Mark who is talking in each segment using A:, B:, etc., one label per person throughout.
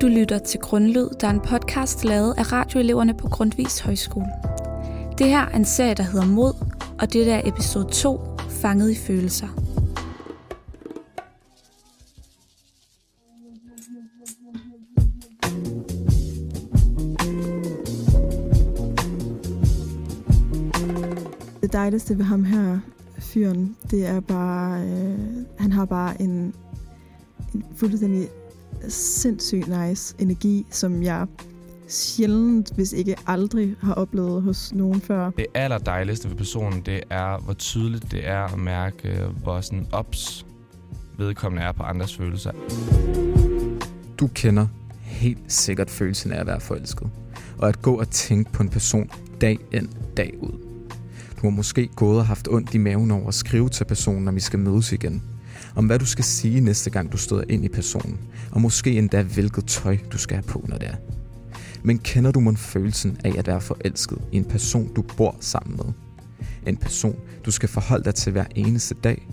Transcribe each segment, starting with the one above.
A: Du lytter til Grundlyd, der er en podcast lavet af radioeleverne på Grundvis Højskole. Det her er en serie, der hedder Mod, og det er episode 2, Fanget i følelser.
B: Det dejligste ved ham her, fyren, det er bare, øh, han har bare en, en fuldstændig sindssygt nice energi, som jeg sjældent, hvis ikke aldrig, har oplevet hos nogen før.
C: Det aller dejligste ved personen, det er, hvor tydeligt det er at mærke, hvor sådan ops vedkommende er på andres følelser.
D: Du kender helt sikkert følelsen af at være forelsket. Og at gå og tænke på en person dag ind, dag ud. Du har måske gået og haft ondt i maven over at skrive til personen, om I skal mødes igen. Om hvad du skal sige næste gang, du støder ind i personen. Og måske endda, hvilket tøj du skal have på, når det er. Men kender du mon følelsen af at være forelsket i en person, du bor sammen med? En person, du skal forholde dig til hver eneste dag?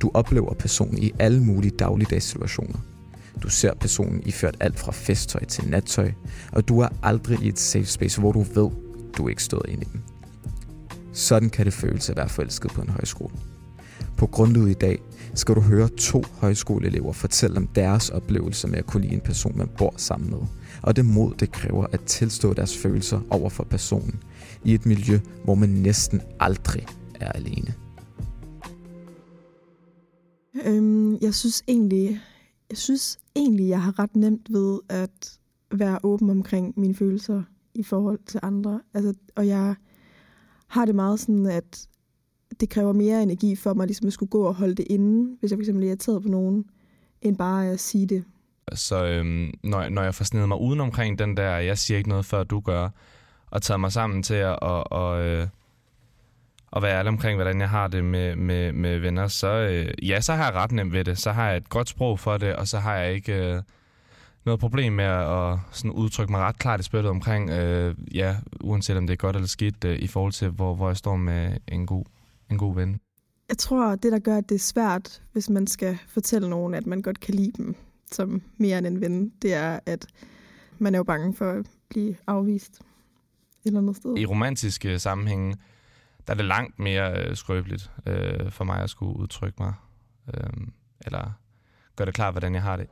D: Du oplever personen i alle mulige dagligdags situationer. Du ser personen iført alt fra festtøj til nattøj, og du er aldrig i et safe space, hvor du ved, du ikke støder ind i dem. Sådan kan det føles at være forelsket på en højskole. På grundlyd i dag skal du høre to højskoleelever fortælle om deres oplevelse med at kunne lide en person, man bor sammen med, og det mod, det kræver at tilstå deres følelser over for personen i et miljø, hvor man næsten aldrig er alene.
B: Øhm, jeg synes egentlig, jeg synes egentlig, jeg har ret nemt ved at være åben omkring mine følelser i forhold til andre. Altså, og jeg har det meget sådan, at det kræver mere energi for mig ligesom at skulle gå og holde det inde, hvis jeg fx er irriteret på nogen, end bare at sige det.
C: Så øhm, når, når jeg får snedet mig uden omkring den der, jeg siger ikke noget før du gør, og taget mig sammen til at og, og, øh, og være ærlig omkring, hvordan jeg har det med, med, med venner, så øh, ja, så har jeg ret nemt ved det. Så har jeg et godt sprog for det, og så har jeg ikke øh, noget problem med at, at sådan udtrykke mig ret klart i spillet omkring, øh, ja, uanset om det er godt eller skidt, øh, i forhold til, hvor, hvor jeg står med en god, en god ven.
B: Jeg tror, det der gør, at det er svært, hvis man skal fortælle nogen, at man godt kan lide dem som mere end en ven, det er, at man er jo bange for at blive afvist et eller andet sted.
C: I romantiske sammenhænge, der er det langt mere øh, skrøbeligt øh, for mig at skulle udtrykke mig, øh, eller gøre det klart, hvordan jeg har det.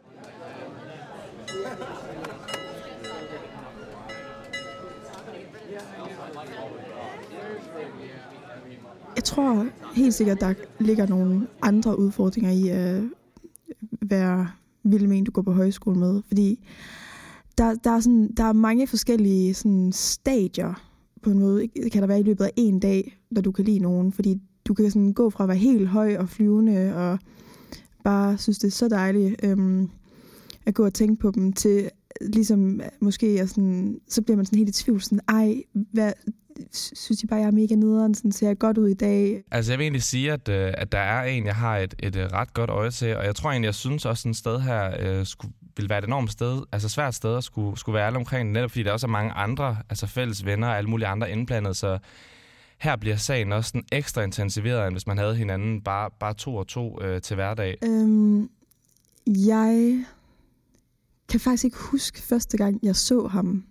B: Tror helt sikkert, der ligger nogle andre udfordringer i øh, at være vild med en, du går på højskole med. Fordi der, der, er, sådan, der er mange forskellige sådan, stadier på en måde. Det kan der være i løbet af en dag, når du kan lide nogen. Fordi du kan sådan gå fra at være helt høj og flyvende og bare synes, det er så dejligt øhm, at gå og tænke på dem, til ligesom øh, måske er sådan, så bliver man sådan helt i tvivl, sådan, ej, hvad, synes I bare, jeg er mega nederen, sådan ser jeg godt ud i dag.
C: Altså jeg vil egentlig sige, at, øh, at der er en, jeg har et, et øh, ret godt øje til, og jeg tror egentlig, jeg synes også, sådan et sted her øh, skulle, vil være et enormt sted, altså svært sted at skulle, skulle være alle omkring, netop fordi der også er mange andre, altså fælles venner og alle mulige andre indblandet, så her bliver sagen også sådan ekstra intensiveret, end hvis man havde hinanden bare, bare to og to øh, til hverdag.
B: Øhm, jeg kan faktisk ikke huske første gang, jeg så ham.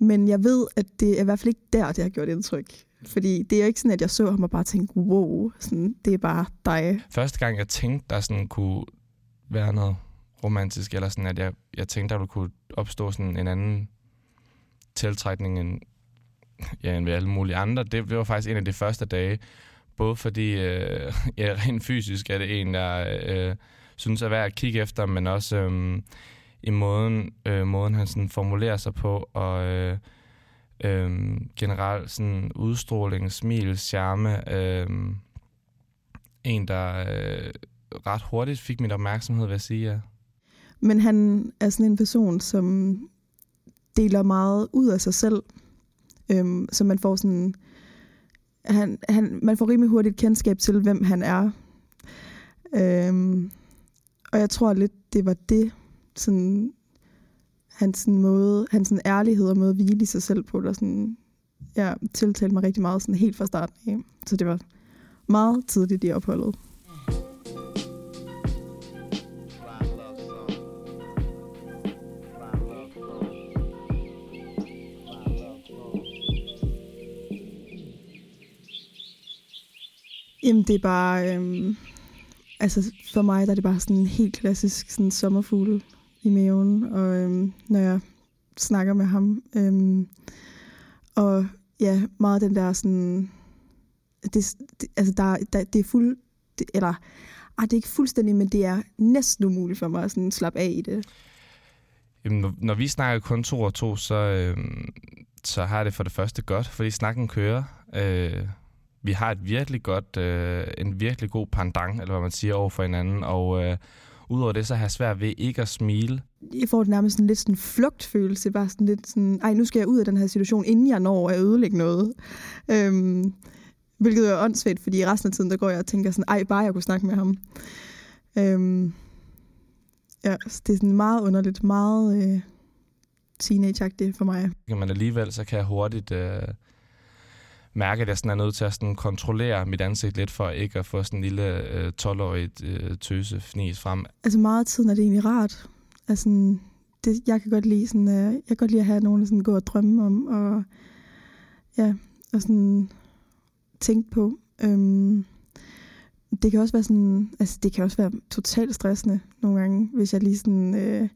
B: Men jeg ved, at det er i hvert fald ikke der, det har gjort indtryk. Fordi det er jo ikke sådan, at jeg så ham og bare tænkte, wow, sådan, det er bare dig.
C: Første gang, jeg tænkte, der sådan kunne være noget romantisk, eller sådan, at jeg, jeg tænkte, der kunne opstå sådan en anden tiltrækning end, ja, end ved alle mulige andre, det, det var faktisk en af de første dage. Både fordi, øh, ja, rent fysisk er det en, der øh, synes er værd at kigge efter, men også... Øh, i måden, øh, måden han sådan formulerer sig på, og øh, øh, generelt sådan udstråling, smil, charme. Øh, en, der øh, ret hurtigt fik min opmærksomhed, vil jeg sige, ja.
B: Men han er sådan en person, som deler meget ud af sig selv, øhm, så man får sådan... Han, han, man får rimelig hurtigt kendskab til, hvem han er. Øhm, og jeg tror lidt, det var det, sådan, hans sådan måde, hans sådan ærlighed og måde at hvile sig selv på, der sådan, ja, tiltalte mig rigtig meget sådan helt fra starten af. Så det var meget tidligt i opholdet. Jamen, det er bare... Øhm, altså, for mig der er det bare sådan en helt klassisk sådan sommerfugle i maven, og øhm, når jeg snakker med ham. Øhm, og ja, meget den der sådan... Det, det, altså, der, der, det er fuld... Det, eller, ah, det er ikke fuldstændig, men det er næsten umuligt for mig at sådan slappe af i det.
C: Jamen, når, vi snakker kun to og to, så, øh, så har det for det første godt, fordi snakken kører. Øh, vi har et virkelig godt, øh, en virkelig god pandang, eller hvad man siger, over for hinanden, og øh, udover det, så har jeg svært ved ikke at smile.
B: Jeg får nærmest sådan lidt sådan flugtfølelse, bare sådan lidt sådan, ej, nu skal jeg ud af den her situation, inden jeg når at ødelægge noget. Øhm, hvilket er åndssvagt, fordi resten af tiden, der går jeg og tænker sådan, ej, bare jeg kunne snakke med ham. Øhm, ja, det er sådan meget underligt, meget øh, teenage for mig.
C: Men alligevel, så kan jeg hurtigt øh, mærke, at jeg sådan er nødt til at sådan kontrollere mit ansigt lidt, for ikke at få sådan en lille øh, 12-årig øh, tøse fnis frem.
B: Altså meget af tiden er det egentlig rart. Altså, det, jeg kan godt lide sådan, øh, jeg kan godt lide at have nogen, der sådan går og drømme om, og ja, og sådan tænke på. Øhm, det kan også være sådan, altså det kan også være totalt stressende nogle gange, hvis jeg lige sådan, øh,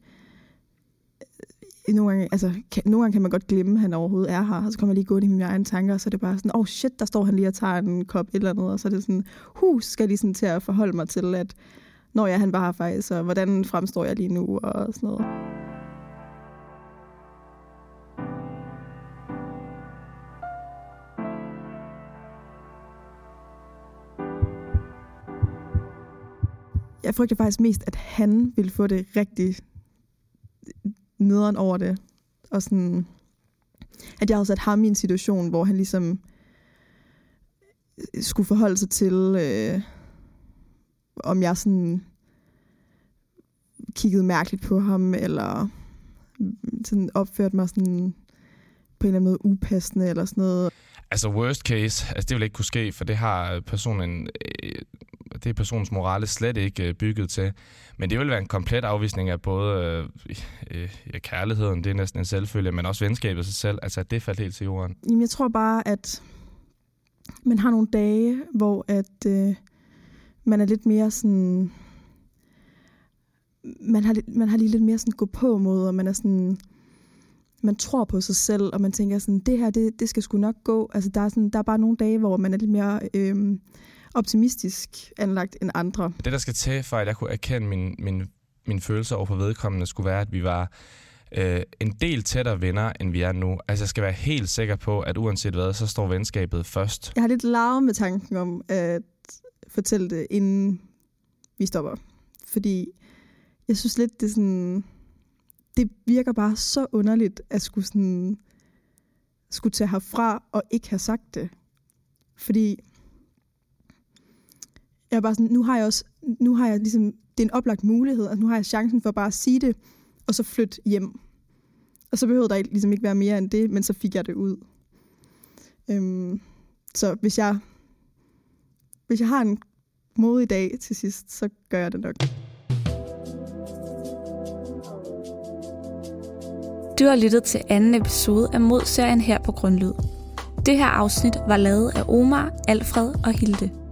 B: nogle gange, altså, kan, nogle gange kan man godt glemme, at han overhovedet er her, og så kommer jeg lige gå ind i mine egne tanker, og så er det bare sådan, oh shit, der står han lige og tager en kop et eller andet, og så er det sådan, hus skal jeg lige sådan til at forholde mig til, at når jeg han var her faktisk, og hvordan fremstår jeg lige nu, og sådan noget. Jeg frygter faktisk mest, at han vil få det rigtig nederen over det. Og sådan, at jeg havde sat ham i en situation, hvor han ligesom øh, skulle forholde sig til, øh, om jeg sådan kiggede mærkeligt på ham, eller mm, sådan opførte mig sådan på en eller anden måde upassende, eller sådan noget.
C: Altså worst case, altså det vil ikke kunne ske, for det har personen øh, det er personens morale slet ikke øh, bygget til. Men det vil være en komplet afvisning af både øh, øh, kærligheden, det er næsten en selvfølge, men også venskabet sig selv. Altså, det faldt helt til jorden.
B: Jamen, jeg tror bare, at man har nogle dage, hvor at øh, man er lidt mere sådan... Man har, man har lige lidt mere sådan gå på mod, og man er sådan man tror på sig selv, og man tænker sådan, det her, det, det skal sgu nok gå. Altså, der er, sådan, der er bare nogle dage, hvor man er lidt mere øh, optimistisk anlagt end andre.
C: Det, der skal til, for at jeg kunne erkende min, min, min følelser over for vedkommende, skulle være, at vi var øh, en del tættere venner, end vi er nu. Altså, jeg skal være helt sikker på, at uanset hvad, så står venskabet først.
B: Jeg har lidt lavet med tanken om at fortælle det, inden vi stopper. Fordi jeg synes lidt, det sådan... Det virker bare så underligt, at skulle sådan skulle tage herfra og ikke have sagt det. Fordi jeg var bare sådan, nu har jeg også, nu har jeg ligesom, det er en oplagt mulighed, og nu har jeg chancen for bare at sige det, og så flytte hjem. Og så behøvede der ligesom ikke være mere end det, men så fik jeg det ud. Øhm, så hvis jeg, hvis jeg har en modig dag til sidst, så gør jeg det nok.
A: Du har lyttet til anden episode af Mod-serien her på Grundlyd. Det her afsnit var lavet af Omar, Alfred og Hilde.